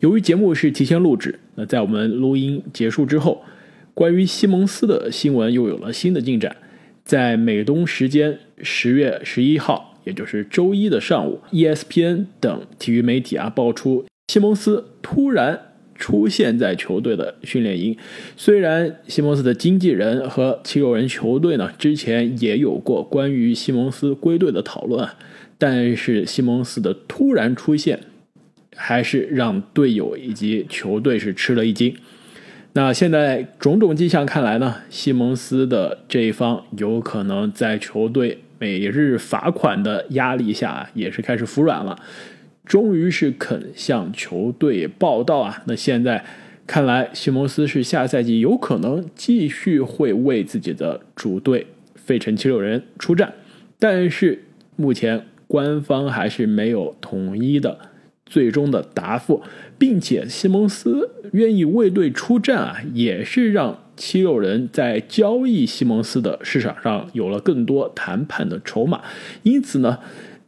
由于节目是提前录制，那在我们录音结束之后，关于西蒙斯的新闻又有了新的进展。在美东时间十月十一号，也就是周一的上午，ESPN 等体育媒体啊爆出西蒙斯突然出现在球队的训练营。虽然西蒙斯的经纪人和七六人球队呢之前也有过关于西蒙斯归队的讨论，但是西蒙斯的突然出现。还是让队友以及球队是吃了一惊。那现在种种迹象看来呢，西蒙斯的这一方有可能在球队每日罚款的压力下，也是开始服软了，终于是肯向球队报道啊。那现在看来，西蒙斯是下赛季有可能继续会为自己的主队费城七六人出战，但是目前官方还是没有统一的。最终的答复，并且西蒙斯愿意为队出战啊，也是让七六人在交易西蒙斯的市场上有了更多谈判的筹码。因此呢，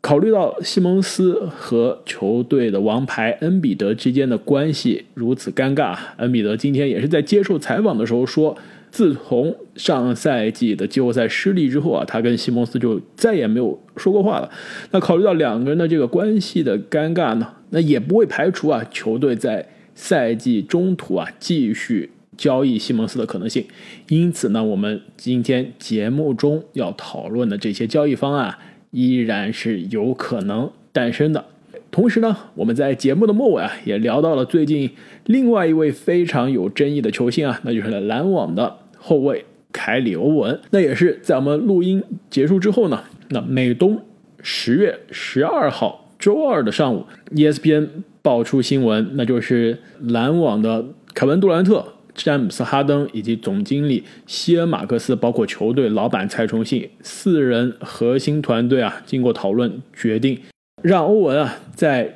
考虑到西蒙斯和球队的王牌恩比德之间的关系如此尴尬，恩比德今天也是在接受采访的时候说。自从上赛季的季后赛失利之后啊，他跟西蒙斯就再也没有说过话了。那考虑到两个人的这个关系的尴尬呢，那也不会排除啊球队在赛季中途啊继续交易西蒙斯的可能性。因此呢，我们今天节目中要讨论的这些交易方案依然是有可能诞生的。同时呢，我们在节目的末尾啊，也聊到了最近另外一位非常有争议的球星啊，那就是篮网的。后卫凯里欧文，那也是在我们录音结束之后呢。那美东十月十二号周二的上午，ESPN 爆出新闻，那就是篮网的凯文杜兰特、詹姆斯哈登以及总经理希尔马克思，包括球队老板蔡崇信四人核心团队啊，经过讨论决定，让欧文啊在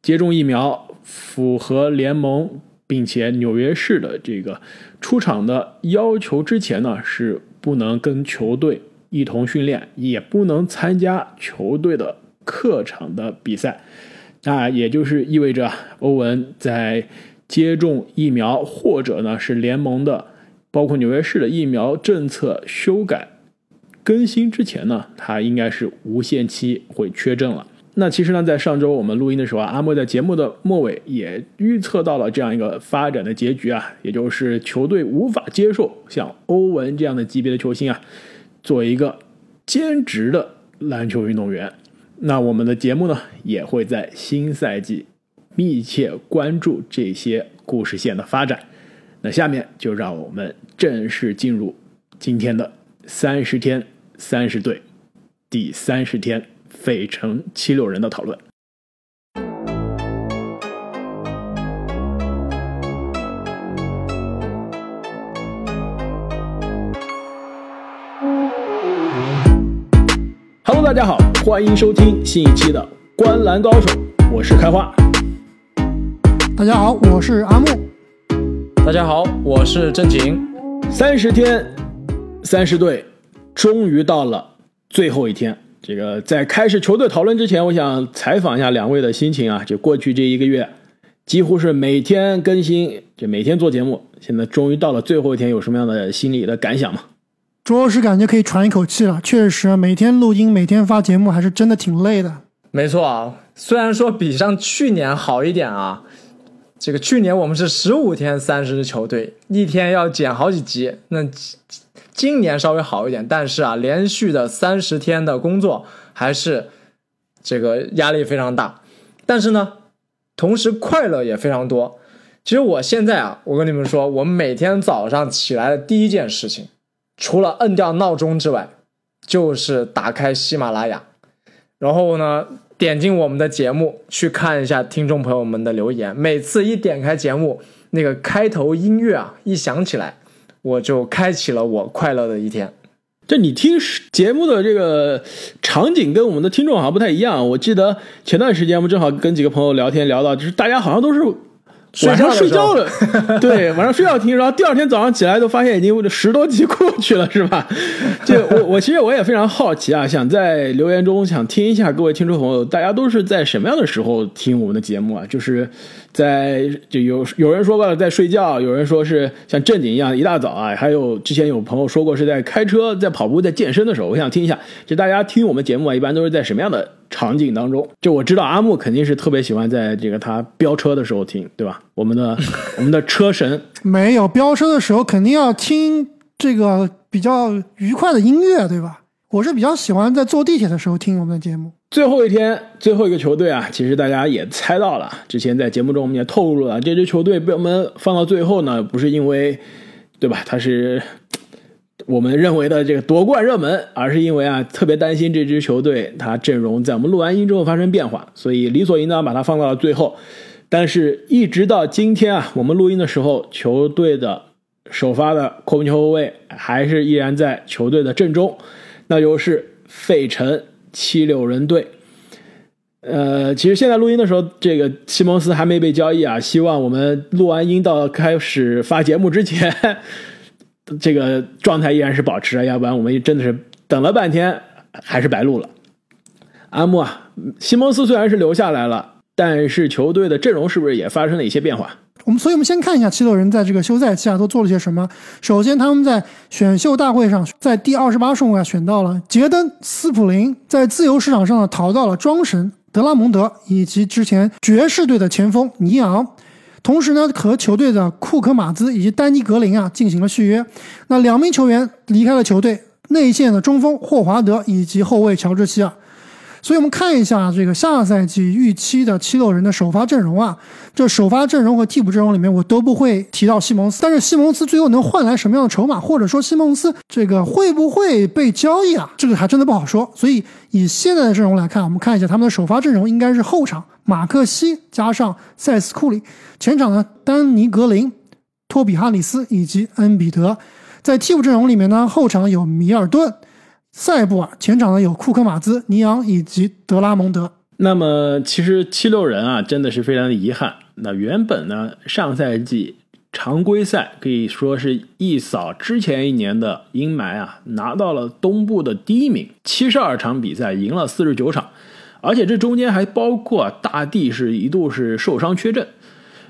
接种疫苗、符合联盟。并且纽约市的这个出场的要求之前呢，是不能跟球队一同训练，也不能参加球队的客场的比赛。那也就是意味着欧文在接种疫苗或者呢是联盟的，包括纽约市的疫苗政策修改更新之前呢，他应该是无限期会缺阵了。那其实呢，在上周我们录音的时候啊，阿莫在节目的末尾也预测到了这样一个发展的结局啊，也就是球队无法接受像欧文这样的级别的球星啊，作为一个兼职的篮球运动员。那我们的节目呢，也会在新赛季密切关注这些故事线的发展。那下面就让我们正式进入今天的三十天三十队第三十天。费城七六人的讨论。Hello，大家好，欢迎收听新一期的《观篮高手》，我是开花。大家好，我是阿木。大家好，我是正经。三十天，三十队，终于到了最后一天。这个在开始球队讨论之前，我想采访一下两位的心情啊。就过去这一个月，几乎是每天更新，就每天做节目。现在终于到了最后一天，有什么样的心理的感想吗？主要是感觉可以喘一口气了。确实，每天录音、每天发节目，还是真的挺累的。没错啊，虽然说比上去年好一点啊。这个去年我们是十五天三十支球队，一天要剪好几集。那。今年稍微好一点，但是啊，连续的三十天的工作还是这个压力非常大。但是呢，同时快乐也非常多。其实我现在啊，我跟你们说，我每天早上起来的第一件事情，除了摁掉闹钟之外，就是打开喜马拉雅，然后呢，点进我们的节目去看一下听众朋友们的留言。每次一点开节目，那个开头音乐啊，一响起来。我就开启了我快乐的一天。这你听节目的这个场景跟我们的听众好像不太一样。我记得前段时间我们正好跟几个朋友聊天，聊到就是大家好像都是晚上睡觉的了，对，晚上睡觉听，然后第二天早上起来都发现已经十多集过去了，是吧？这我我其实我也非常好奇啊，想在留言中想听一下各位听众朋友，大家都是在什么样的时候听我们的节目啊？就是在就有有人说过了在睡觉，有人说是像正经一样一大早啊，还有之前有朋友说过是在开车、在跑步、在健身的时候。我想听一下，就大家听我们节目啊，一般都是在什么样的场景当中？就我知道阿木肯定是特别喜欢在这个他飙车的时候听，对吧？我们的我们的车神没有飙车的时候，肯定要听这个比较愉快的音乐，对吧？我是比较喜欢在坐地铁的时候听我们的节目。最后一天，最后一个球队啊，其实大家也猜到了。之前在节目中我们也透露了，这支球队被我们放到最后呢，不是因为，对吧？他是我们认为的这个夺冠热门，而是因为啊，特别担心这支球队他阵容在我们录完音之后发生变化，所以理所应当把它放到了最后。但是，一直到今天啊，我们录音的时候，球队的首发的控球后卫还是依然在球队的阵中，那就是费城七六人队。呃，其实现在录音的时候，这个西蒙斯还没被交易啊。希望我们录完音到开始发节目之前，这个状态依然是保持着，要不然我们真的是等了半天还是白录了。阿木啊，西蒙斯虽然是留下来了。但是球队的阵容是不是也发生了一些变化？我们，所以我们先看一下七六人在这个休赛期啊都做了些什么。首先，他们在选秀大会上，在第二十八顺位啊选到了杰登斯普林，在自由市场上呢淘到了庄神德拉蒙德以及之前爵士队的前锋尼昂，同时呢和球队的库克马兹以及丹尼格林啊进行了续约。那两名球员离开了球队，内线的中锋霍华德以及后卫乔治希尔。所以，我们看一下这个下赛季预期的七六人的首发阵容啊。这首发阵容和替补阵容里面，我都不会提到西蒙斯。但是，西蒙斯最后能换来什么样的筹码，或者说西蒙斯这个会不会被交易啊？这个还真的不好说。所以，以现在的阵容来看，我们看一下他们的首发阵容应该是后场马克西加上塞斯库里，前场呢丹尼格林、托比哈里斯以及恩比德。在替补阵容里面呢，后场有米尔顿。塞布尔前场呢有库克马兹、尼昂以及德拉蒙德。那么其实七六人啊真的是非常的遗憾。那原本呢上赛季常规赛可以说是一扫之前一年的阴霾啊，拿到了东部的第一名，七十二场比赛赢了四十九场，而且这中间还包括大帝是一度是受伤缺阵。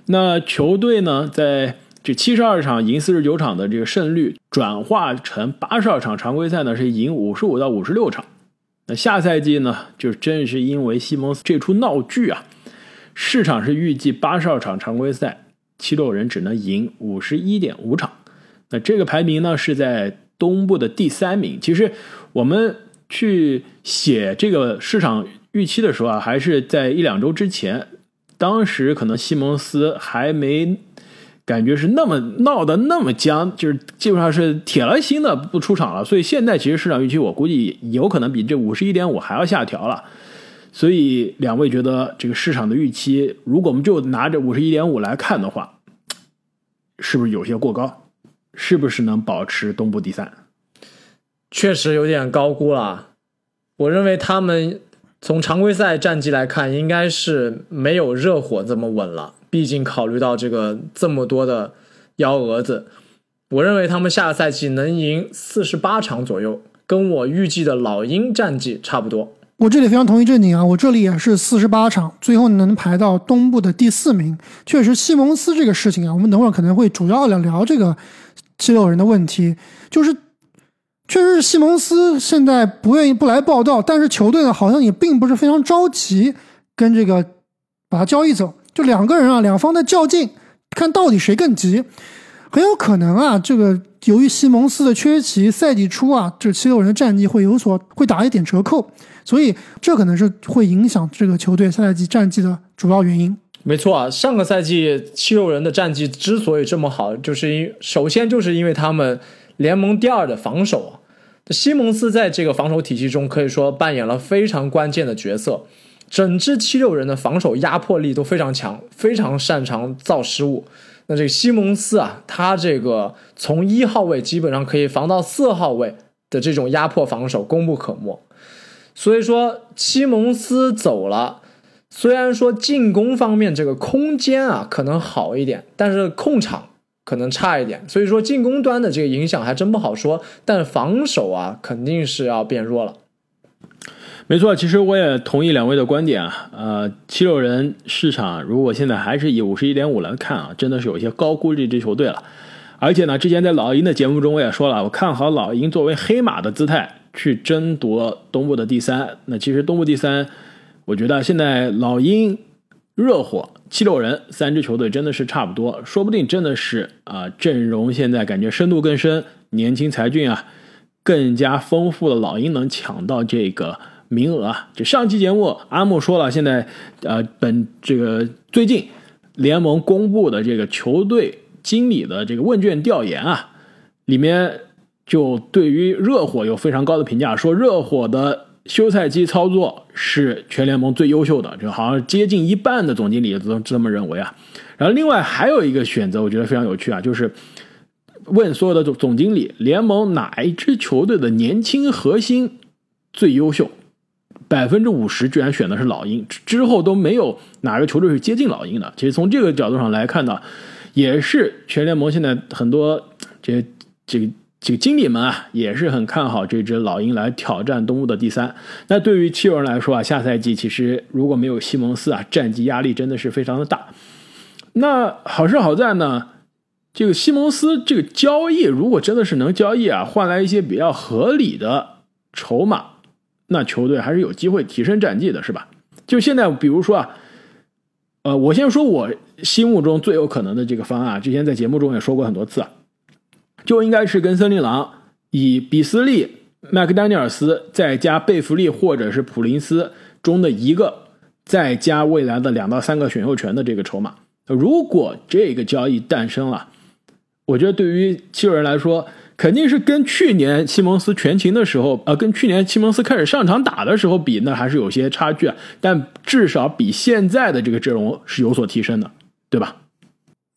那球队呢在。这七十二场赢四十九场的这个胜率转化成八十二场常规赛呢，是赢五十五到五十六场。那下赛季呢，就正是因为西蒙斯这出闹剧啊，市场是预计八十二场常规赛七六人只能赢五十一点五场。那这个排名呢是在东部的第三名。其实我们去写这个市场预期的时候啊，还是在一两周之前，当时可能西蒙斯还没。感觉是那么闹得那么僵，就是基本上是铁了心的不出场了。所以现在其实市场预期我估计有可能比这五十一点五还要下调了。所以两位觉得这个市场的预期，如果我们就拿着五十一点五来看的话，是不是有些过高？是不是能保持东部第三？确实有点高估了。我认为他们从常规赛战绩来看，应该是没有热火这么稳了。毕竟考虑到这个这么多的幺蛾子，我认为他们下个赛季能赢四十八场左右，跟我预计的老鹰战绩差不多。我这里非常同意正经啊，我这里也是四十八场，最后能排到东部的第四名。确实，西蒙斯这个事情啊，我们等会儿可能会主要聊聊这个七六人的问题，就是确实是西蒙斯现在不愿意不来报道，但是球队呢好像也并不是非常着急跟这个把他交易走。就两个人啊，两方在较劲，看到底谁更急。很有可能啊，这个由于西蒙斯的缺席，赛季初啊，这七六人的战绩会有所会打一点折扣，所以这可能是会影响这个球队下赛季战绩的主要原因。没错啊，上个赛季七六人的战绩之所以这么好，就是因首先就是因为他们联盟第二的防守啊，西蒙斯在这个防守体系中可以说扮演了非常关键的角色。整支七六人的防守压迫力都非常强，非常擅长造失误。那这个西蒙斯啊，他这个从一号位基本上可以防到四号位的这种压迫防守功不可没。所以说，西蒙斯走了，虽然说进攻方面这个空间啊可能好一点，但是控场可能差一点，所以说进攻端的这个影响还真不好说。但防守啊肯定是要变弱了。没错，其实我也同意两位的观点啊。呃，七六人市场如果现在还是以五十一点五来看啊，真的是有些高估这支球队了。而且呢，之前在老鹰的节目中我也说了，我看好老鹰作为黑马的姿态去争夺东部的第三。那其实东部第三，我觉得现在老鹰、热火、七六人三支球队真的是差不多，说不定真的是啊，阵容现在感觉深度更深，年轻才俊啊更加丰富的老鹰能抢到这个。名额啊，就上期节目阿木说了，现在呃本这个最近联盟公布的这个球队经理的这个问卷调研啊，里面就对于热火有非常高的评价，说热火的休赛期操作是全联盟最优秀的，就好像接近一半的总经理都这么认为啊。然后另外还有一个选择，我觉得非常有趣啊，就是问所有的总总经理，联盟哪一支球队的年轻核心最优秀？百分之五十居然选的是老鹰，之后都没有哪个球队是接近老鹰的。其实从这个角度上来看呢，也是全联盟现在很多这这个这个经理们啊，也是很看好这支老鹰来挑战东部的第三。那对于七六人来说啊，下赛季其实如果没有西蒙斯啊，战绩压力真的是非常的大。那好是好在呢，这个西蒙斯这个交易如果真的是能交易啊，换来一些比较合理的筹码。那球队还是有机会提升战绩的，是吧？就现在，比如说啊，呃，我先说我心目中最有可能的这个方案，之前在节目中也说过很多次，就应该是跟森林狼以比斯利、麦克丹尼尔斯再加贝弗利或者是普林斯中的一个，再加未来的两到三个选秀权的这个筹码。如果这个交易诞生了，我觉得对于七六人来说。肯定是跟去年西蒙斯全勤的时候，呃，跟去年西蒙斯开始上场打的时候比，那还是有些差距。但至少比现在的这个阵容是有所提升的，对吧？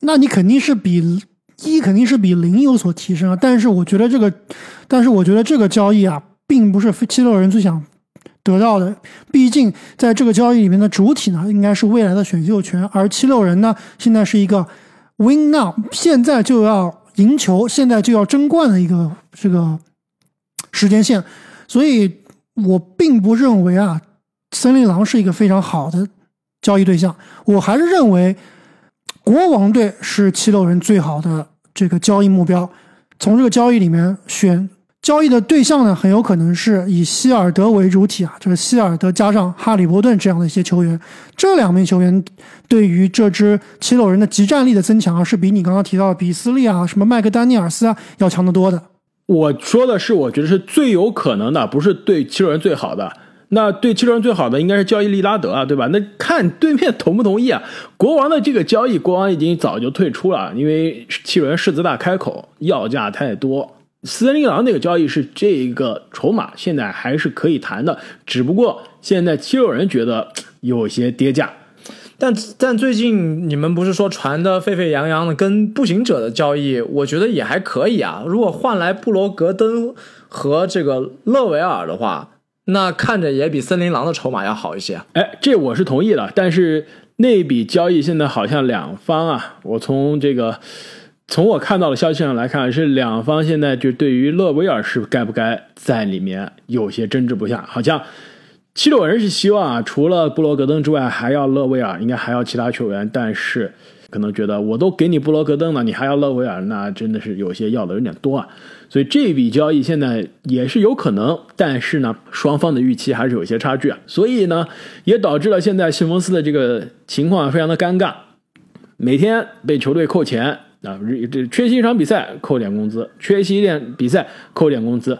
那你肯定是比一肯定是比零有所提升啊。但是我觉得这个，但是我觉得这个交易啊，并不是七六人最想得到的。毕竟在这个交易里面的主体呢，应该是未来的选秀权，而七六人呢，现在是一个 win now，现在就要。赢球现在就要争冠的一个这个时间线，所以我并不认为啊，森林狼是一个非常好的交易对象。我还是认为国王队是七六人最好的这个交易目标。从这个交易里面选。交易的对象呢，很有可能是以希尔德为主体啊，这个希尔德加上哈利伯顿这样的一些球员，这两名球员对于这支七六人的集战力的增强啊，是比你刚刚提到的比斯利啊、什么麦克丹尼尔斯啊要强得多的。我说的是，我觉得是最有可能的，不是对七六人最好的。那对七六人最好的应该是交易利拉德啊，对吧？那看对面同不同意啊？国王的这个交易，国王已经早就退出了，因为七六人狮子大开口，要价太多。森林狼那个交易是这个筹码，现在还是可以谈的，只不过现在七六人觉得有些跌价。但但最近你们不是说传的沸沸扬扬的跟步行者的交易，我觉得也还可以啊。如果换来布罗格登和这个勒维尔的话，那看着也比森林狼的筹码要好一些。哎，这我是同意的，但是那笔交易现在好像两方啊，我从这个。从我看到的消息上来看，是两方现在就对于勒维尔是该不该在里面有些争执不下。好像七六人是希望啊，除了布罗格登之外，还要勒维尔，应该还要其他球员。但是可能觉得我都给你布罗格登了，你还要勒维尔，那真的是有些要的有点多啊。所以这笔交易现在也是有可能，但是呢，双方的预期还是有些差距啊。所以呢，也导致了现在西蒙斯的这个情况非常的尴尬，每天被球队扣钱。啊，这缺席一场比赛扣点工资，缺席一点比赛扣点工资。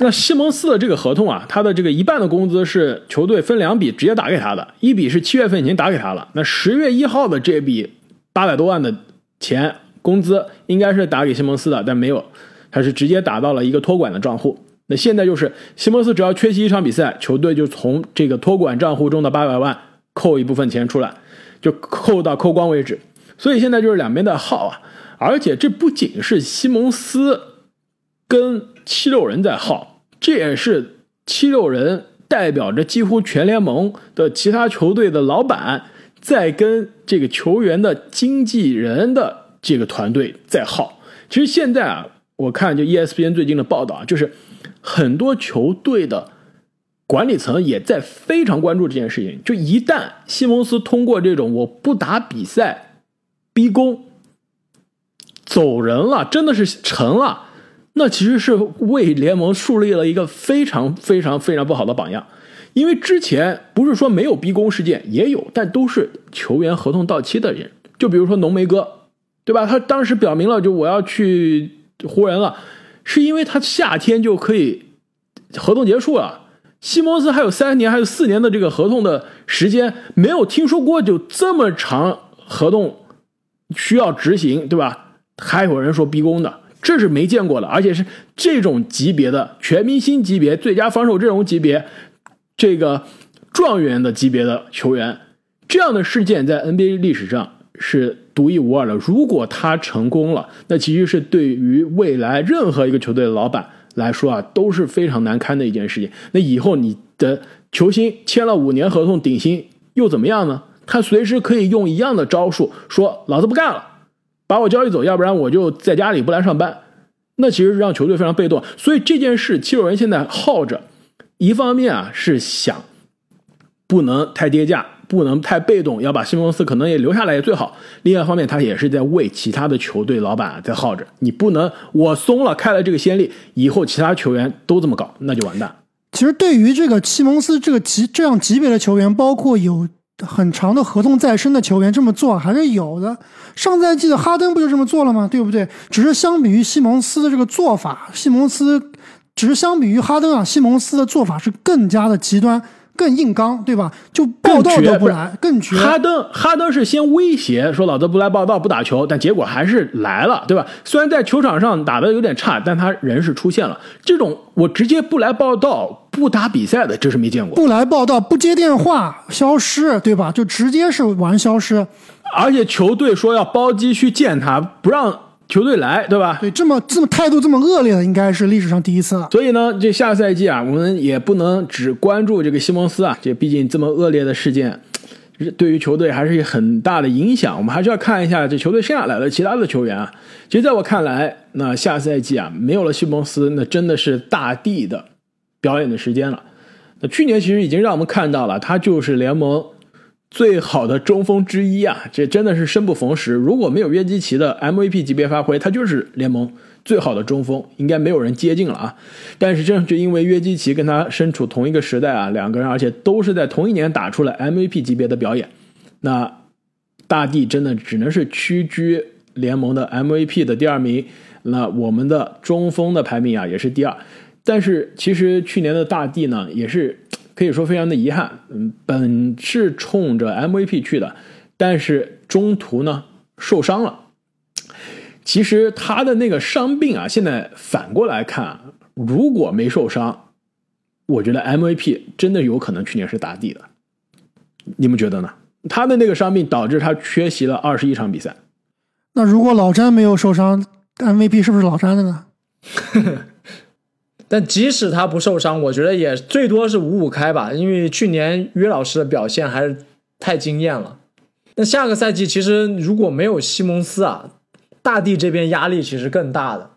那西蒙斯的这个合同啊，他的这个一半的工资是球队分两笔直接打给他的，一笔是七月份已经打给他了，那十月一号的这笔八百多万的钱工资应该是打给西蒙斯的，但没有，他是直接打到了一个托管的账户。那现在就是西蒙斯只要缺席一场比赛，球队就从这个托管账户中的八百万扣一部分钱出来，就扣到扣光为止。所以现在就是两边的耗啊，而且这不仅是西蒙斯跟七六人在耗，这也是七六人代表着几乎全联盟的其他球队的老板，在跟这个球员的经纪人的这个团队在耗。其实现在啊，我看就 ESPN 最近的报道啊，就是很多球队的管理层也在非常关注这件事情。就一旦西蒙斯通过这种我不打比赛逼宫走人了，真的是成了。那其实是为联盟树立了一个非常非常非常不好的榜样，因为之前不是说没有逼宫事件，也有，但都是球员合同到期的人，就比如说浓眉哥，对吧？他当时表明了就我要去湖人了，是因为他夏天就可以合同结束了。西蒙斯还有三年还有四年的这个合同的时间，没有听说过就这么长合同需要执行，对吧？还有人说逼宫的。这是没见过的，而且是这种级别的全明星级别、最佳防守阵容级别、这个状元的级别的球员，这样的事件在 NBA 历史上是独一无二的。如果他成功了，那其实是对于未来任何一个球队的老板来说啊，都是非常难堪的一件事情。那以后你的球星签了五年合同顶薪又怎么样呢？他随时可以用一样的招数说：“老子不干了。”把我交易走，要不然我就在家里不来上班。那其实让球队非常被动。所以这件事，七六人现在耗着，一方面啊是想不能太跌价，不能太被动，要把西蒙斯可能也留下来也最好。另外一方面，他也是在为其他的球队老板在耗着。你不能我松了，开了这个先例，以后其他球员都这么搞，那就完蛋。其实对于这个西蒙斯这个级这样级别的球员，包括有。很长的合同在身的球员这么做还是有的。上赛季的哈登不就这么做了吗？对不对？只是相比于西蒙斯的这个做法，西蒙斯只是相比于哈登啊，西蒙斯的做法是更加的极端。更硬刚，对吧？就报道都不来，更绝。哈登，哈登是先威胁说老子不来报道不打球，但结果还是来了，对吧？虽然在球场上打的有点差，但他人是出现了。这种我直接不来报道不打比赛的，这是没见过。不来报道不接电话消失，对吧？就直接是玩消失。而且球队说要包机去见他，不让。球队来，对吧？对，这么这么态度这么恶劣的，应该是历史上第一次了。所以呢，这下赛季啊，我们也不能只关注这个西蒙斯啊，这毕竟这么恶劣的事件，对于球队还是有很大的影响。我们还是要看一下这球队剩下来的其他的球员啊。其实在我看来，那下赛季啊，没有了西蒙斯，那真的是大帝的表演的时间了。那去年其实已经让我们看到了，他就是联盟。最好的中锋之一啊，这真的是生不逢时。如果没有约基奇的 MVP 级别发挥，他就是联盟最好的中锋，应该没有人接近了啊。但是正就因为约基奇跟他身处同一个时代啊，两个人而且都是在同一年打出了 MVP 级别的表演，那大帝真的只能是屈居联盟的 MVP 的第二名。那我们的中锋的排名啊也是第二。但是其实去年的大帝呢，也是。可以说非常的遗憾，嗯，本是冲着 MVP 去的，但是中途呢受伤了。其实他的那个伤病啊，现在反过来看，如果没受伤，我觉得 MVP 真的有可能去年是打底的。你们觉得呢？他的那个伤病导致他缺席了二十一场比赛。那如果老詹没有受伤，MVP 是不是老詹的呢？但即使他不受伤，我觉得也最多是五五开吧，因为去年约老师的表现还是太惊艳了。那下个赛季其实如果没有西蒙斯啊，大帝这边压力其实更大的。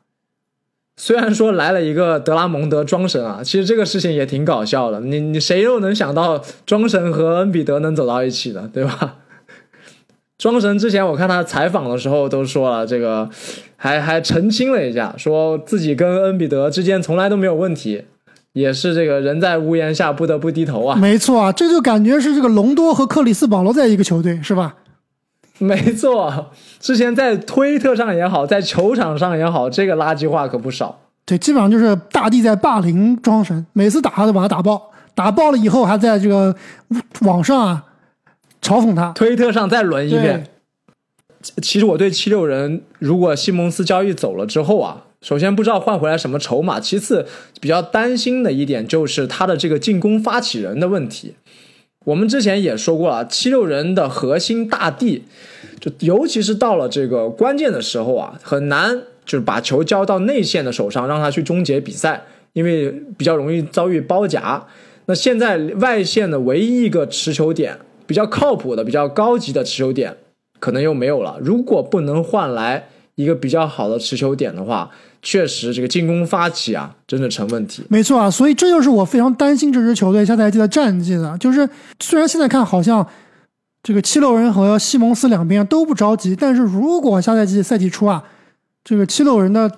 虽然说来了一个德拉蒙德庄神啊，其实这个事情也挺搞笑的。你你谁又能想到庄神和恩比德能走到一起的，对吧？庄神之前我看他采访的时候都说了这个。还还澄清了一下，说自己跟恩比德之间从来都没有问题，也是这个人在屋檐下不得不低头啊。没错啊，这就感觉是这个隆多和克里斯保罗在一个球队，是吧？没错，之前在推特上也好，在球场上也好，这个垃圾话可不少。对，基本上就是大帝在霸凌庄神，每次打他都把他打爆，打爆了以后还在这个网上啊嘲讽他，推特上再轮一遍。其实我对七六人，如果西蒙斯交易走了之后啊，首先不知道换回来什么筹码，其次比较担心的一点就是他的这个进攻发起人的问题。我们之前也说过了，七六人的核心大帝，就尤其是到了这个关键的时候啊，很难就是把球交到内线的手上，让他去终结比赛，因为比较容易遭遇包夹。那现在外线的唯一一个持球点比较靠谱的、比较高级的持球点，可能又没有了。如果不能换来一个比较好的持球点的话，确实这个进攻发起啊，真的成问题。没错啊，所以这就是我非常担心这支球队下赛季的战绩的。就是虽然现在看好像这个七六人和西蒙斯两边都不着急，但是如果下赛季赛季初啊，这个七六人的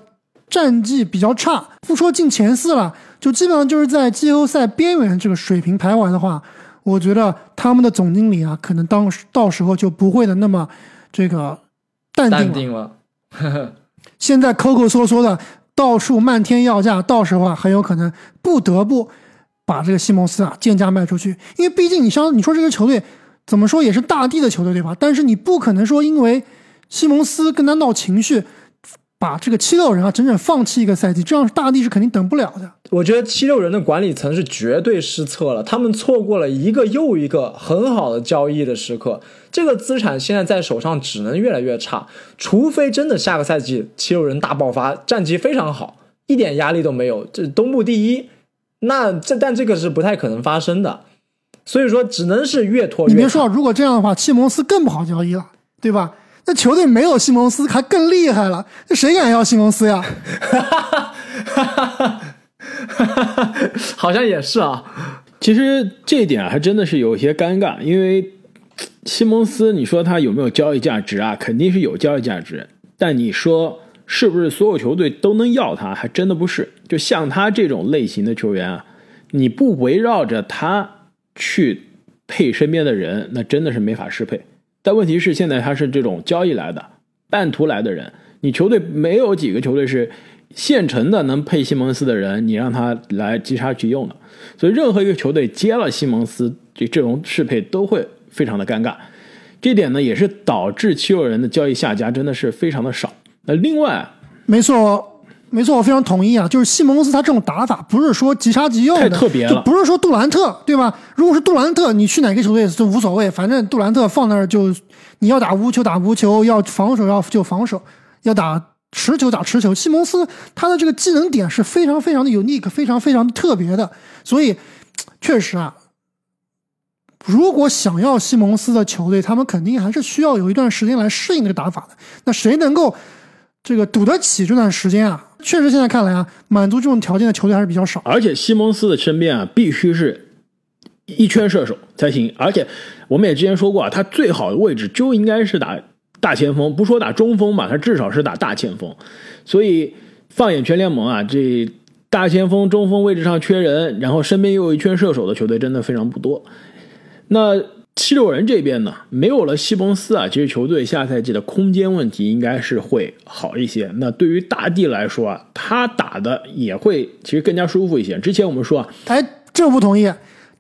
战绩比较差，不说进前四了，就基本上就是在季后赛边缘这个水平徘徊的话，我觉得他们的总经理啊，可能当到时候就不会的那么这个淡定了。淡定了，现在抠抠搜搜的到处漫天要价，到时候啊很有可能不得不把这个西蒙斯啊贱价卖出去，因为毕竟你像你说这个球队怎么说也是大地的球队对吧？但是你不可能说因为西蒙斯跟他闹情绪，把这个七六人啊整整放弃一个赛季，这样大地是肯定等不了的。我觉得七六人的管理层是绝对失策了，他们错过了一个又一个很好的交易的时刻。这个资产现在在手上只能越来越差，除非真的下个赛季七六人大爆发，战绩非常好，一点压力都没有，这东部第一，那这但这个是不太可能发生的。所以说，只能是越拖越。你别说，如果这样的话，西蒙斯更不好交易了，对吧？那球队没有西蒙斯还更厉害了，那谁敢要西蒙斯呀？好像也是啊。其实这一点还真的是有些尴尬，因为西蒙斯，你说他有没有交易价值啊？肯定是有交易价值，但你说是不是所有球队都能要他？还真的不是。就像他这种类型的球员啊，你不围绕着他去配身边的人，那真的是没法适配。但问题是，现在他是这种交易来的、半途来的人，你球队没有几个球队是现成的能配西蒙斯的人，你让他来击杀去用的。所以，任何一个球队接了西蒙斯，这这种适配都会非常的尴尬。这点呢，也是导致七六人的交易下家真的是非常的少。那另外，没错，没错，我非常同意啊。就是西蒙斯他这种打法，不是说即杀即用的，太特别了就不是说杜兰特，对吧？如果是杜兰特，你去哪个球队就无所谓，反正杜兰特放那儿就你要打无球打无球，要防守要就防守，要打持球打持球。西蒙斯他的这个技能点是非常非常的 unique，非常非常的特别的，所以确实啊。如果想要西蒙斯的球队，他们肯定还是需要有一段时间来适应这个打法的。那谁能够这个赌得起这段时间啊？确实，现在看来啊，满足这种条件的球队还是比较少。而且西蒙斯的身边啊，必须是一圈射手才行。而且我们也之前说过啊，他最好的位置就应该是打大前锋，不说打中锋吧，他至少是打大前锋。所以放眼全联盟啊，这大前锋、中锋位置上缺人，然后身边又有一圈射手的球队，真的非常不多。那七六人这边呢，没有了西蒙斯啊，其实球队下赛季的空间问题应该是会好一些。那对于大帝来说啊，他打的也会其实更加舒服一些。之前我们说啊，哎，这不同意。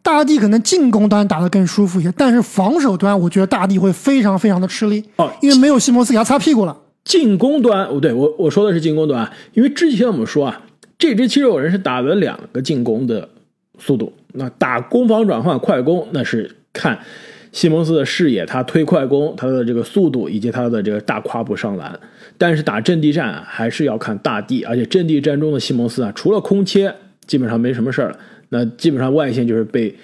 大帝可能进攻端打得更舒服一些，但是防守端我觉得大帝会非常非常的吃力哦，因为没有西蒙斯给他擦屁股了。进攻端，哦，对我我说的是进攻端，因为之前我们说啊，这支七六人是打了两个进攻的速度，那打攻防转换快攻，那是看西蒙斯的视野，他推快攻，他的这个速度以及他的这个大跨步上篮。但是打阵地战，还是要看大地，而且阵地战中的西蒙斯啊，除了空切，基本上没什么事儿了。那基本上外线就是被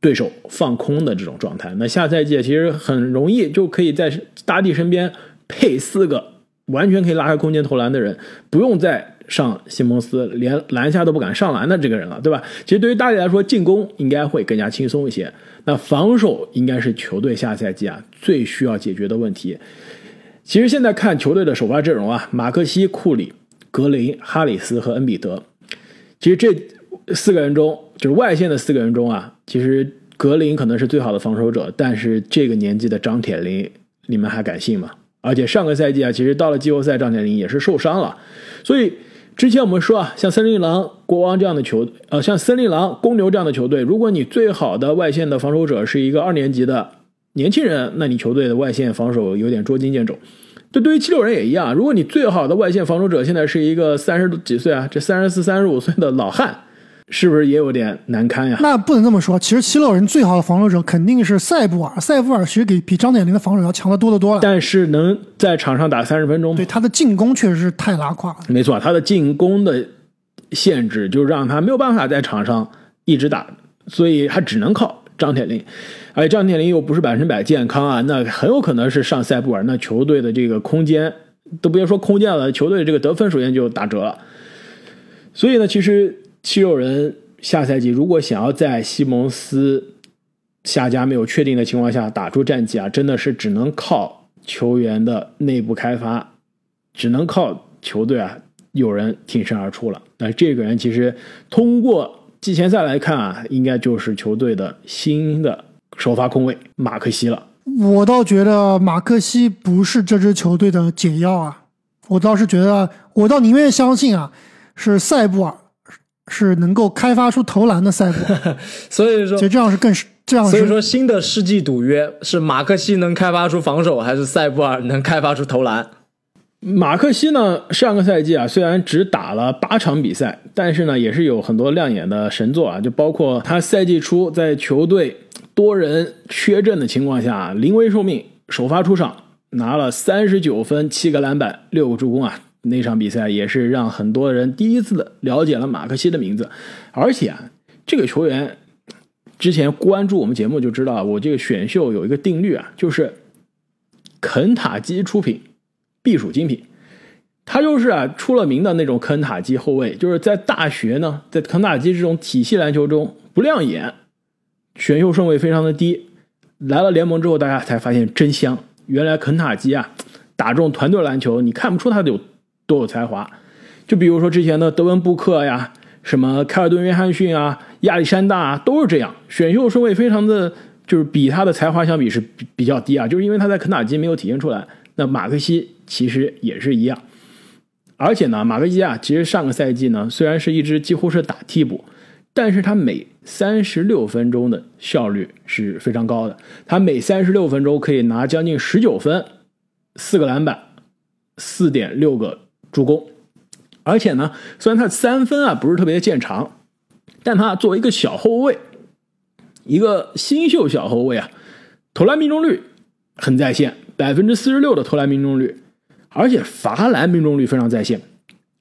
对手放空的这种状态。那下赛季其实很容易就可以在大地身边配四个完全可以拉开空间投篮的人，不用再上西蒙斯，连篮下都不敢上篮的这个人了，对吧？其实对于大家来说，进攻应该会更加轻松一些。那防守应该是球队下赛季啊最需要解决的问题。其实现在看球队的首发阵容啊，马克西、库里、格林、哈里斯和恩比德，其实这四个人中，就是外线的四个人中啊，其实格林可能是最好的防守者，但是这个年纪的张铁林，你们还敢信吗？而且上个赛季啊，其实到了季后赛，张铁林也是受伤了，所以之前我们说啊，像森林狼、国王这样的球，呃，像森林狼、公牛这样的球队，如果你最好的外线的防守者是一个二年级的年轻人，那你球队的外线防守有点捉襟见肘。这对于七六人也一样，如果你最好的外线防守者现在是一个三十几岁啊，这三十四、三十五岁的老汉。是不是也有点难堪呀？那不能这么说。其实七六人最好的防守者肯定是塞布尔，塞布尔其实比比张铁林的防守要强得多得多了。但是能在场上打三十分钟，对他的进攻确实是太拉胯了。没错，他的进攻的限制就让他没有办法在场上一直打所以他只能靠张铁林，而张铁林又不是百分之百健康啊，那很有可能是上塞布尔，那球队的这个空间都别说空间了，球队这个得分首先就打折了。所以呢，其实七六人下赛季如果想要在西蒙斯下家没有确定的情况下打出战绩啊，真的是只能靠球员的内部开发，只能靠球队啊有人挺身而出了。那这个人其实通过季前赛来看啊，应该就是球队的新的首发控卫马克西了。我倒觉得马克西不是这支球队的解药啊，我倒是觉得，我倒宁愿相信啊，是塞布尔是能够开发出投篮的塞布尔，所以说其实这样是更是这样是所以说，新的世纪赌约是马克西能开发出防守，还是塞布尔能开发出投篮？马克西呢，上个赛季啊，虽然只打了八场比赛，但是呢，也是有很多亮眼的神作啊，就包括他赛季初在球队多人缺阵的情况下，临危受命首发出场，拿了三十九分、七个篮板、六个助攻啊，那场比赛也是让很多人第一次的了解了马克西的名字，而且啊，这个球员之前关注我们节目就知道，我这个选秀有一个定律啊，就是肯塔基出品。必属精品，他就是啊出了名的那种肯塔基后卫，就是在大学呢，在肯塔基这种体系篮球中不亮眼，选秀顺位非常的低，来了联盟之后，大家才发现真香。原来肯塔基啊打这种团队篮球，你看不出他有多有才华。就比如说之前的德文布克呀，什么凯尔顿约翰逊啊，亚历山大啊，都是这样，选秀顺位非常的就是比他的才华相比是比比较低啊，就是因为他在肯塔基没有体现出来。那马克西。其实也是一样，而且呢，马克西啊，其实上个赛季呢，虽然是一支几乎是打替补，但是他每三十六分钟的效率是非常高的，他每三十六分钟可以拿将近十九分，四个篮板，四点六个助攻，而且呢，虽然他三分啊不是特别见长，但他作为一个小后卫，一个新秀小后卫啊，投篮命中率很在线，百分之四十六的投篮命中率。而且罚篮命中率非常在线，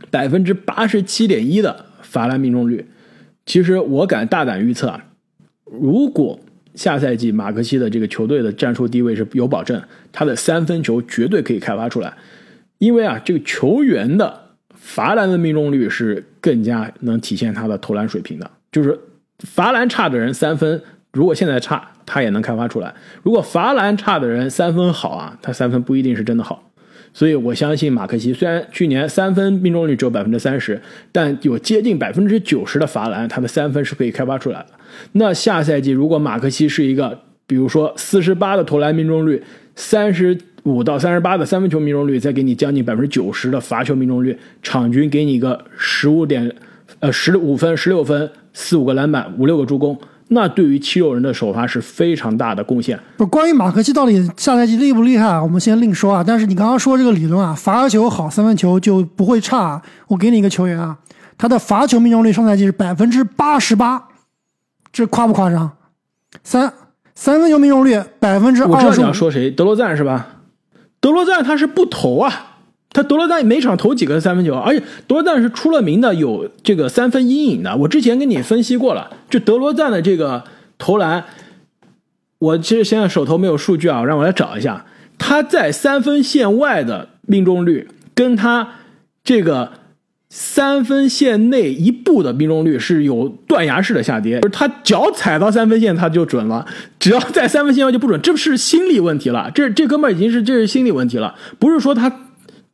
百分之八十七点一的罚篮命中率。其实我敢大胆预测啊，如果下赛季马克西的这个球队的战术地位是有保证，他的三分球绝对可以开发出来。因为啊，这个球员的罚篮的命中率是更加能体现他的投篮水平的。就是罚篮差的人三分，如果现在差，他也能开发出来；如果罚篮差的人三分好啊，他三分不一定是真的好。所以我相信马克西，虽然去年三分命中率只有百分之三十，但有接近百分之九十的罚篮，他的三分是可以开发出来的。那下赛季如果马克西是一个，比如说四十八的投篮命中率，三十五到三十八的三分球命中率，再给你将近百分之九十的罚球命中率，场均给你一个十五点，呃十五分、十六分、四五个篮板、五六个助攻。那对于七六人的首发是非常大的贡献。不，关于马克西到底下赛季厉不厉害，我们先另说啊。但是你刚刚说这个理论啊，罚球好，三分球就不会差。我给你一个球员啊，他的罚球命中率上赛季是百分之八十八，这夸不夸张？三三分球命中率百分之二十。我知道你要说谁，德罗赞是吧？德罗赞他是不投啊。他德罗赞每场投几个三分球，而且德罗赞是出了名的有这个三分阴影的。我之前跟你分析过了，就德罗赞的这个投篮，我其实现在手头没有数据啊，让我来找一下。他在三分线外的命中率，跟他这个三分线内一步的命中率是有断崖式的下跌，就是他脚踩到三分线他就准了，只要在三分线外就不准，这不是心理问题了，这这哥们已经是这是心理问题了，不是说他。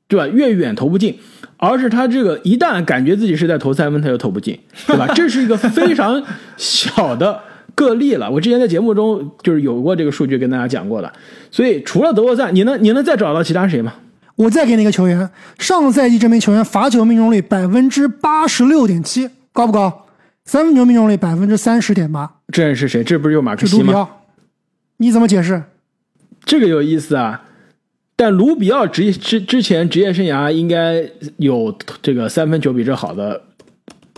对吧？越远投不进，而是他这个一旦感觉自己是在投三分，他就投不进，对吧？这是一个非常小的个例了。我之前在节目中就是有过这个数据跟大家讲过的。所以除了德沃赞，你能你能再找到其他谁吗？我再给你一个球员，上赛季这名球员罚球命中率百分之八十六点七，高不高？三分球命中率百分之三十点八。这人是谁？这不是就马克西吗？你怎么解释？这个有意思啊。但卢比奥职业之之前职业生涯应该有这个三分球比这好的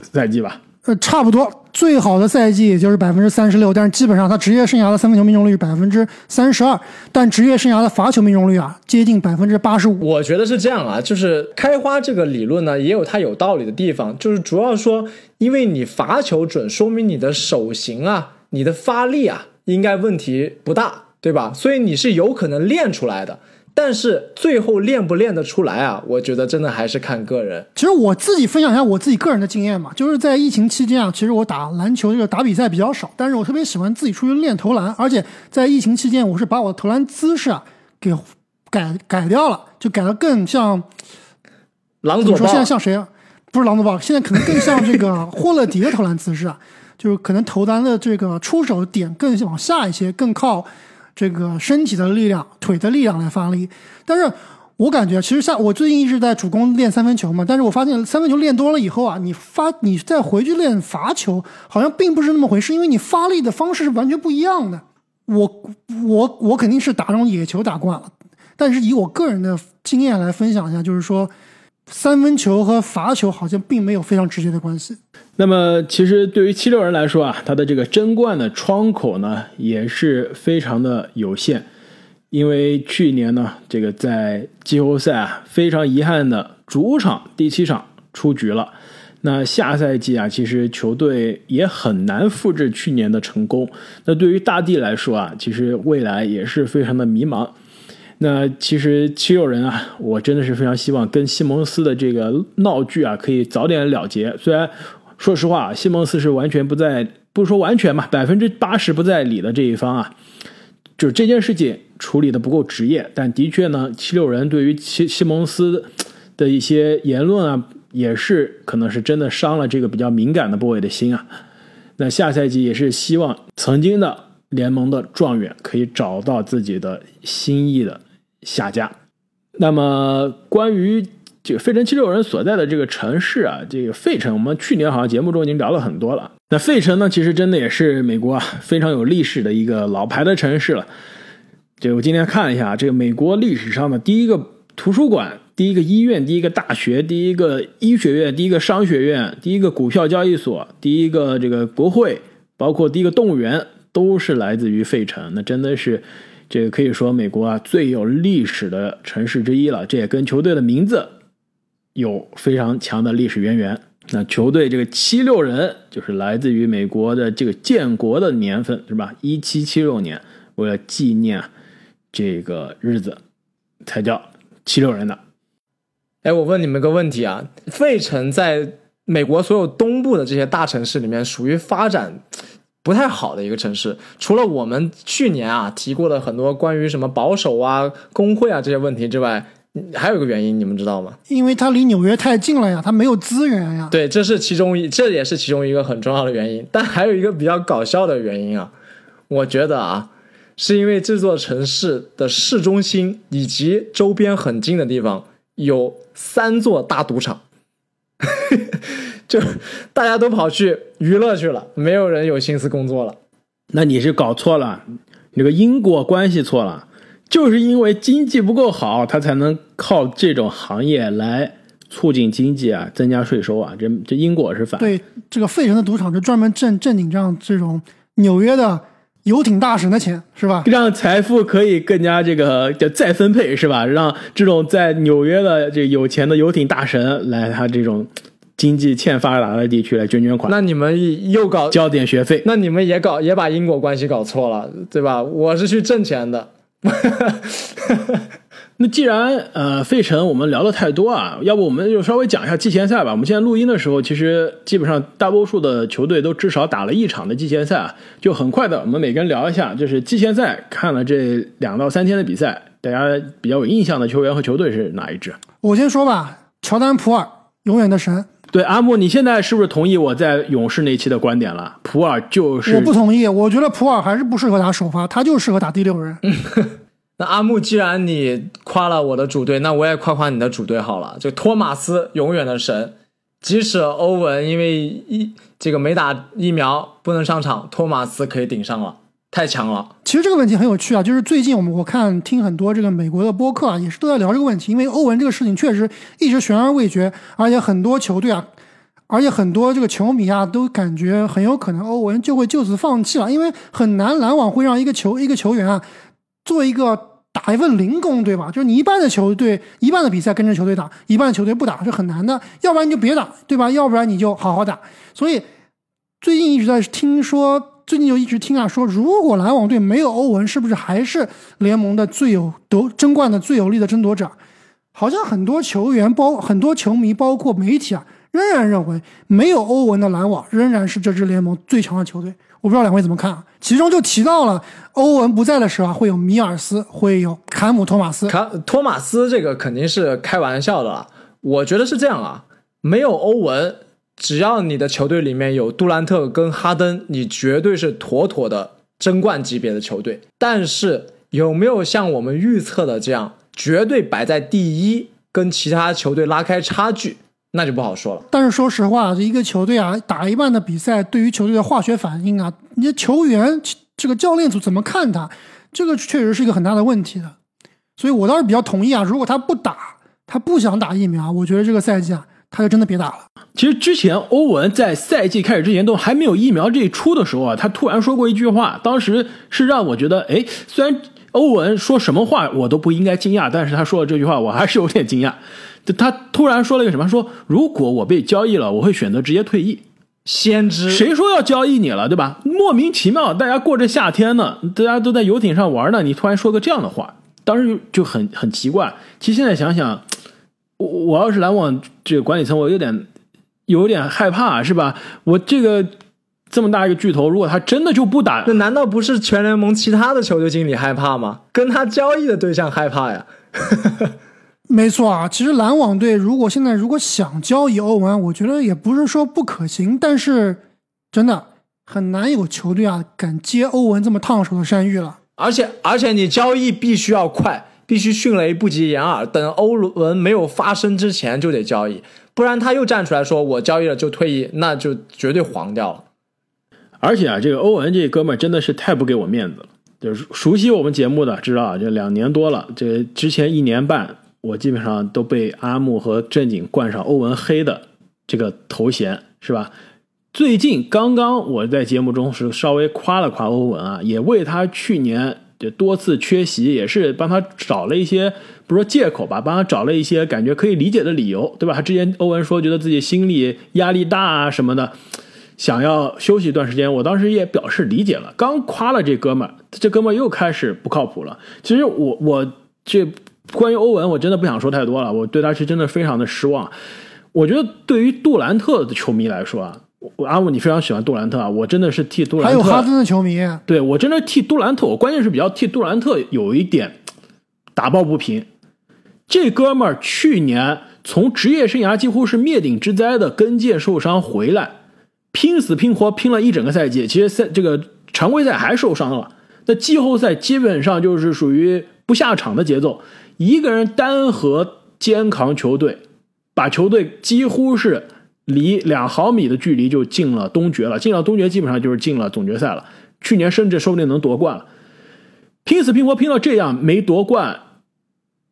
赛季吧？呃，差不多。最好的赛季也就是百分之三十六，但是基本上他职业生涯的三分球命中率百分之三十二，但职业生涯的罚球命中率啊接近百分之八十五。我觉得是这样啊，就是开花这个理论呢，也有它有道理的地方，就是主要说，因为你罚球准，说明你的手型啊、你的发力啊，应该问题不大，对吧？所以你是有可能练出来的。但是最后练不练得出来啊？我觉得真的还是看个人。其实我自己分享一下我自己个人的经验嘛，就是在疫情期间啊，其实我打篮球这个打比赛比较少，但是我特别喜欢自己出去练投篮，而且在疫情期间，我是把我的投篮姿势啊给改改掉了，就改得更像狼佐说？现在，像谁啊？不是狼佐吧，现在可能更像这个霍勒迪的投篮姿势啊，就是可能投篮的这个出手点更往下一些，更靠这个身体的力量、腿的力量来发力。但是我感觉，其实像我最近一直在主攻练三分球嘛，但是我发现三分球练多了以后啊，你发你再回去练罚球，好像并不是那么回事，因为你发力的方式是完全不一样的。我我我肯定是打这种野球打惯了，但是以我个人的经验来分享一下，就是说三分球和罚球好像并没有非常直接的关系。那么，其实对于七六人来说啊，他的这个争冠的窗口呢，也是非常的有限，因为去年呢，这个在季后赛啊，非常遗憾的主场第七场出局了。那下赛季啊，其实球队也很难复制去年的成功。那对于大帝来说啊，其实未来也是非常的迷茫。那其实七六人啊，我真的是非常希望跟西蒙斯的这个闹剧啊，可以早点了结。虽然说实话，西蒙斯是完全不在，不是说完全吧，百分之八十不在理的这一方啊，就是这件事情处理的不够职业。但的确呢，七六人对于西西蒙斯的一些言论啊，也是可能是真的伤了这个比较敏感的部位的心啊。那下赛季也是希望曾经的联盟的状元可以找到自己的心意的下家。那么关于这个费城七六人所在的这个城市啊，这个费城，我们去年好像节目中已经聊了很多了。那费城呢，其实真的也是美国啊非常有历史的一个老牌的城市了。这我今天看一下，这个美国历史上的第一个图书馆、第一个医院、第一个大学、第一个医学院、第一个商学院、第一个股票交易所、第一个这个国会，包括第一个动物园，都是来自于费城。那真的是这个可以说美国啊最有历史的城市之一了。这也跟球队的名字有非常强的历史渊源。那球队这个七六人就是来自于美国的这个建国的年份是吧？一七七六年，为了纪念这个日子，才叫七六人的。哎，我问你们个问题啊，费城在美国所有东部的这些大城市里面，属于发展不太好的一个城市。除了我们去年啊提过的很多关于什么保守啊、工会啊这些问题之外，还有一个原因，你们知道吗？因为它离纽约太近了呀，它没有资源呀。对，这是其中一，这也是其中一个很重要的原因。但还有一个比较搞笑的原因啊，我觉得啊，是因为这座城市的市中心以及周边很近的地方有三座大赌场，就大家都跑去娱乐去了，没有人有心思工作了。那你是搞错了，你这个因果关系错了，就是因为经济不够好，他才能靠这种行业来促进经济啊，增加税收啊，这这因果是反。对，这个费城的赌场就专门挣挣你这样这种纽约的游艇大神的钱，是吧？让财富可以更加这个叫再分配是吧？让这种在纽约的这有钱的游艇大神来他这种经济欠发达的地区来捐捐款，那你们又搞，交点学费。那你们也搞也把因果关系搞错了，对吧？我是去挣钱的。那既然呃费城我们聊的太多啊，要不我们就稍微讲一下季前赛吧。我们现在录音的时候，其实基本上大多数的球队都至少打了一场的季前赛啊，就很快的，我们每个人聊一下，就是季前赛看了这两到三天的比赛，大家比较有印象的球员和球队是哪一支？我先说吧，乔丹普尔永远的神。对阿木，你现在是不是同意我在勇士那期的观点了？普尔就是我不同意，我觉得普尔还是不适合打首发，他就适合打第六人。那阿木，既然你夸了我的主队，那我也夸夸你的主队好了。就托马斯永远的神，即使欧文因为一这个没打疫苗不能上场，托马斯可以顶上了，太强了。其实这个问题很有趣啊，就是最近我们我看听很多这个美国的播客啊，也是都在聊这个问题，因为欧文这个事情确实一直悬而未决，而且很多球队啊，而且很多这个球迷啊都感觉很有可能欧文就会就此放弃了，因为很难篮网会让一个球一个球员啊做一个打一份零工，对吧？就是你一半的球队一半的比赛跟着球队打，一半的球队不打是很难的，要不然你就别打，对吧？要不然你就好好打。所以最近一直在听说，最近就一直听啊说，如果篮网队没有欧文，是不是还是联盟的最有夺争冠的最有力的争夺者？好像很多球员包很多球迷，包括媒体啊。仍然认为没有欧文的篮网仍然是这支联盟最强的球队。我不知道两位怎么看啊？其中就提到了欧文不在的时候啊，会有米尔斯，会有坎姆托马斯。坎托马斯这个肯定是开玩笑的了。我觉得是这样啊，没有欧文，只要你的球队里面有杜兰特跟哈登，你绝对是妥妥的争冠级别的球队。但是有没有像我们预测的这样，绝对摆在第一，跟其他球队拉开差距？那就不好说了。但是说实话，这一个球队啊，打一半的比赛，对于球队的化学反应啊，你的球员这个教练组怎么看他，这个确实是一个很大的问题的。所以我倒是比较同意啊，如果他不打，他不想打疫苗，我觉得这个赛季啊，他就真的别打了。其实之前欧文在赛季开始之前都还没有疫苗这一出的时候啊，他突然说过一句话，当时是让我觉得，哎，虽然欧文说什么话我都不应该惊讶，但是他说的这句话我还是有点惊讶。就他突然说了一个什么？说如果我被交易了，我会选择直接退役。先知谁说要交易你了，对吧？莫名其妙，大家过着夏天呢，大家都在游艇上玩呢，你突然说个这样的话，当时就很很奇怪。其实现在想想，我我要是篮网这个管理层，我有点有点害怕，是吧？我这个这么大一个巨头，如果他真的就不打，那难道不是全联盟其他的球队经理害怕吗？跟他交易的对象害怕呀？没错啊，其实篮网队如果现在如果想交易欧文，我觉得也不是说不可行，但是真的很难有球队啊敢接欧文这么烫手的山芋了。而且而且你交易必须要快，必须迅雷不及掩耳，等欧文没有发生之前就得交易，不然他又站出来说我交易了就退役，那就绝对黄掉了。而且啊，这个欧文这哥们真的是太不给我面子了，就是熟悉我们节目的知道啊，这两年多了，这之前一年半。我基本上都被阿木和正经冠上欧文黑的这个头衔，是吧？最近刚刚我在节目中是稍微夸了夸欧文啊，也为他去年就多次缺席，也是帮他找了一些不说借口吧，帮他找了一些感觉可以理解的理由，对吧？他之前欧文说觉得自己心里压力大啊什么的，想要休息一段时间，我当时也表示理解了。刚夸了这哥们儿，这哥们儿又开始不靠谱了。其实我我这。关于欧文，我真的不想说太多了。我对他是真的非常的失望。我觉得对于杜兰特的球迷来说啊，我阿姆你非常喜欢杜兰特啊，我真的是替杜兰特。还有哈登的球迷，对我真的替杜兰特，我关键是比较替杜兰特有一点打抱不平。这哥们儿去年从职业生涯几乎是灭顶之灾的跟腱受伤回来，拼死拼活拼了一整个赛季，其实赛这个常规赛还受伤了，那季后赛基本上就是属于不下场的节奏。一个人单核肩扛球队，把球队几乎是离两毫米的距离就进了东决了。进了东决，基本上就是进了总决赛了。去年甚至说不定能夺冠了。拼死拼活拼到这样没夺冠，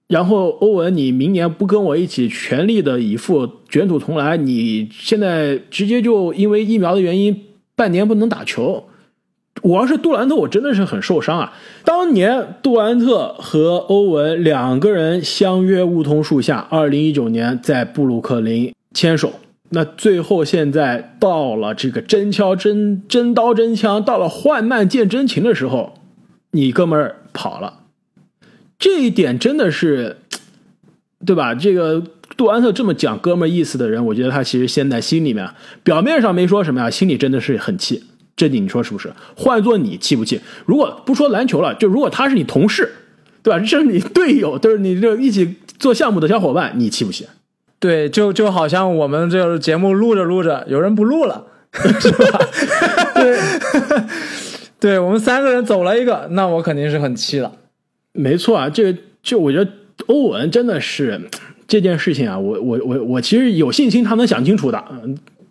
然后欧文，你明年不跟我一起全力的以赴卷土重来，你现在直接就因为疫苗的原因半年不能打球。我要是杜兰特，我真的是很受伤啊！当年杜兰特和欧文两个人相约梧桐树下，二零一九年在布鲁克林牵手，那最后现在到了这个真枪真真刀真枪，到了患难见真情的时候，你哥们儿跑了，这一点真的是，对吧？这个杜兰特这么讲哥们儿意思的人，我觉得他其实现在心里面，表面上没说什么呀，心里真的是很气。这，你说是不是？换做你气不气？如果不说篮球了，就如果他是你同事，对吧？这是你队友，都是你这一起做项目的小伙伴，你气不气？对，就就好像我们这个节目录着录着，有人不录了，是吧？对，对我们三个人走了一个，那我肯定是很气了。没错啊，这个就我觉得欧文真的是这件事情啊，我我我我其实有信心他能想清楚的。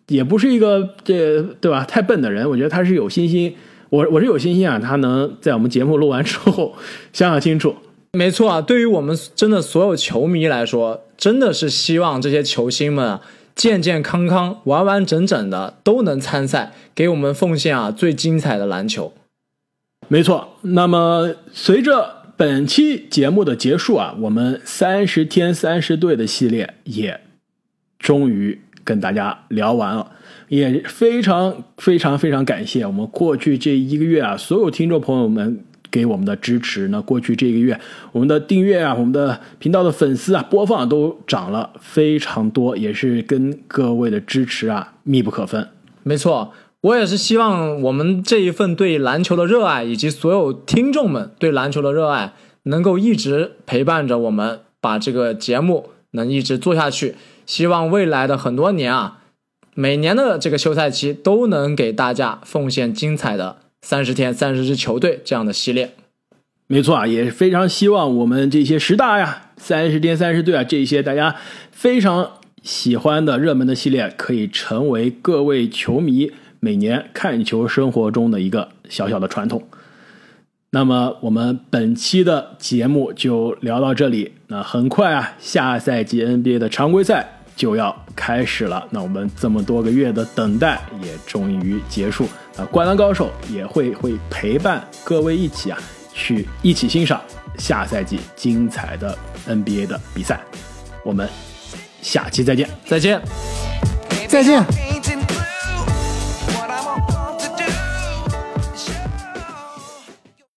也不是一个这对吧？太笨的人，我觉得他是有信心。我我是有信心啊，他能在我们节目录完之后 想想清楚。没错啊，对于我们真的所有球迷来说，真的是希望这些球星们健健康康、完完整整的都能参赛，给我们奉献啊最精彩的篮球。没错，那么随着本期节目的结束啊，我们三十天三十队的系列也终于跟大家聊完了，也非常非常非常感谢我们过去这一个月啊，所有听众朋友们给我们的支持。那过去这个月，我们的订阅啊，我们的频道的粉丝啊，播放都涨了非常多，也是跟各位的支持啊密不可分。没错，我也是希望我们这一份对篮球的热爱，以及所有听众们对篮球的热爱，能够一直陪伴着我们，把这个节目能一直做下去。希望未来的很多年啊，每年的这个休赛期都能给大家奉献精彩的三十天三十支球队这样的系列。没错啊，也是非常希望我们这些十大呀、三十天三十队啊这些大家非常喜欢的热门的系列，可以成为各位球迷每年看球生活中的一个小小的传统。那么我们本期的节目就聊到这里。那很快啊，下赛季 NBA 的常规赛就要开始了。那我们这么多个月的等待也终于结束。那灌篮高手也会会陪伴各位一起啊，去一起欣赏下赛季精彩的 NBA 的比赛。我们下期再见。再见。再见。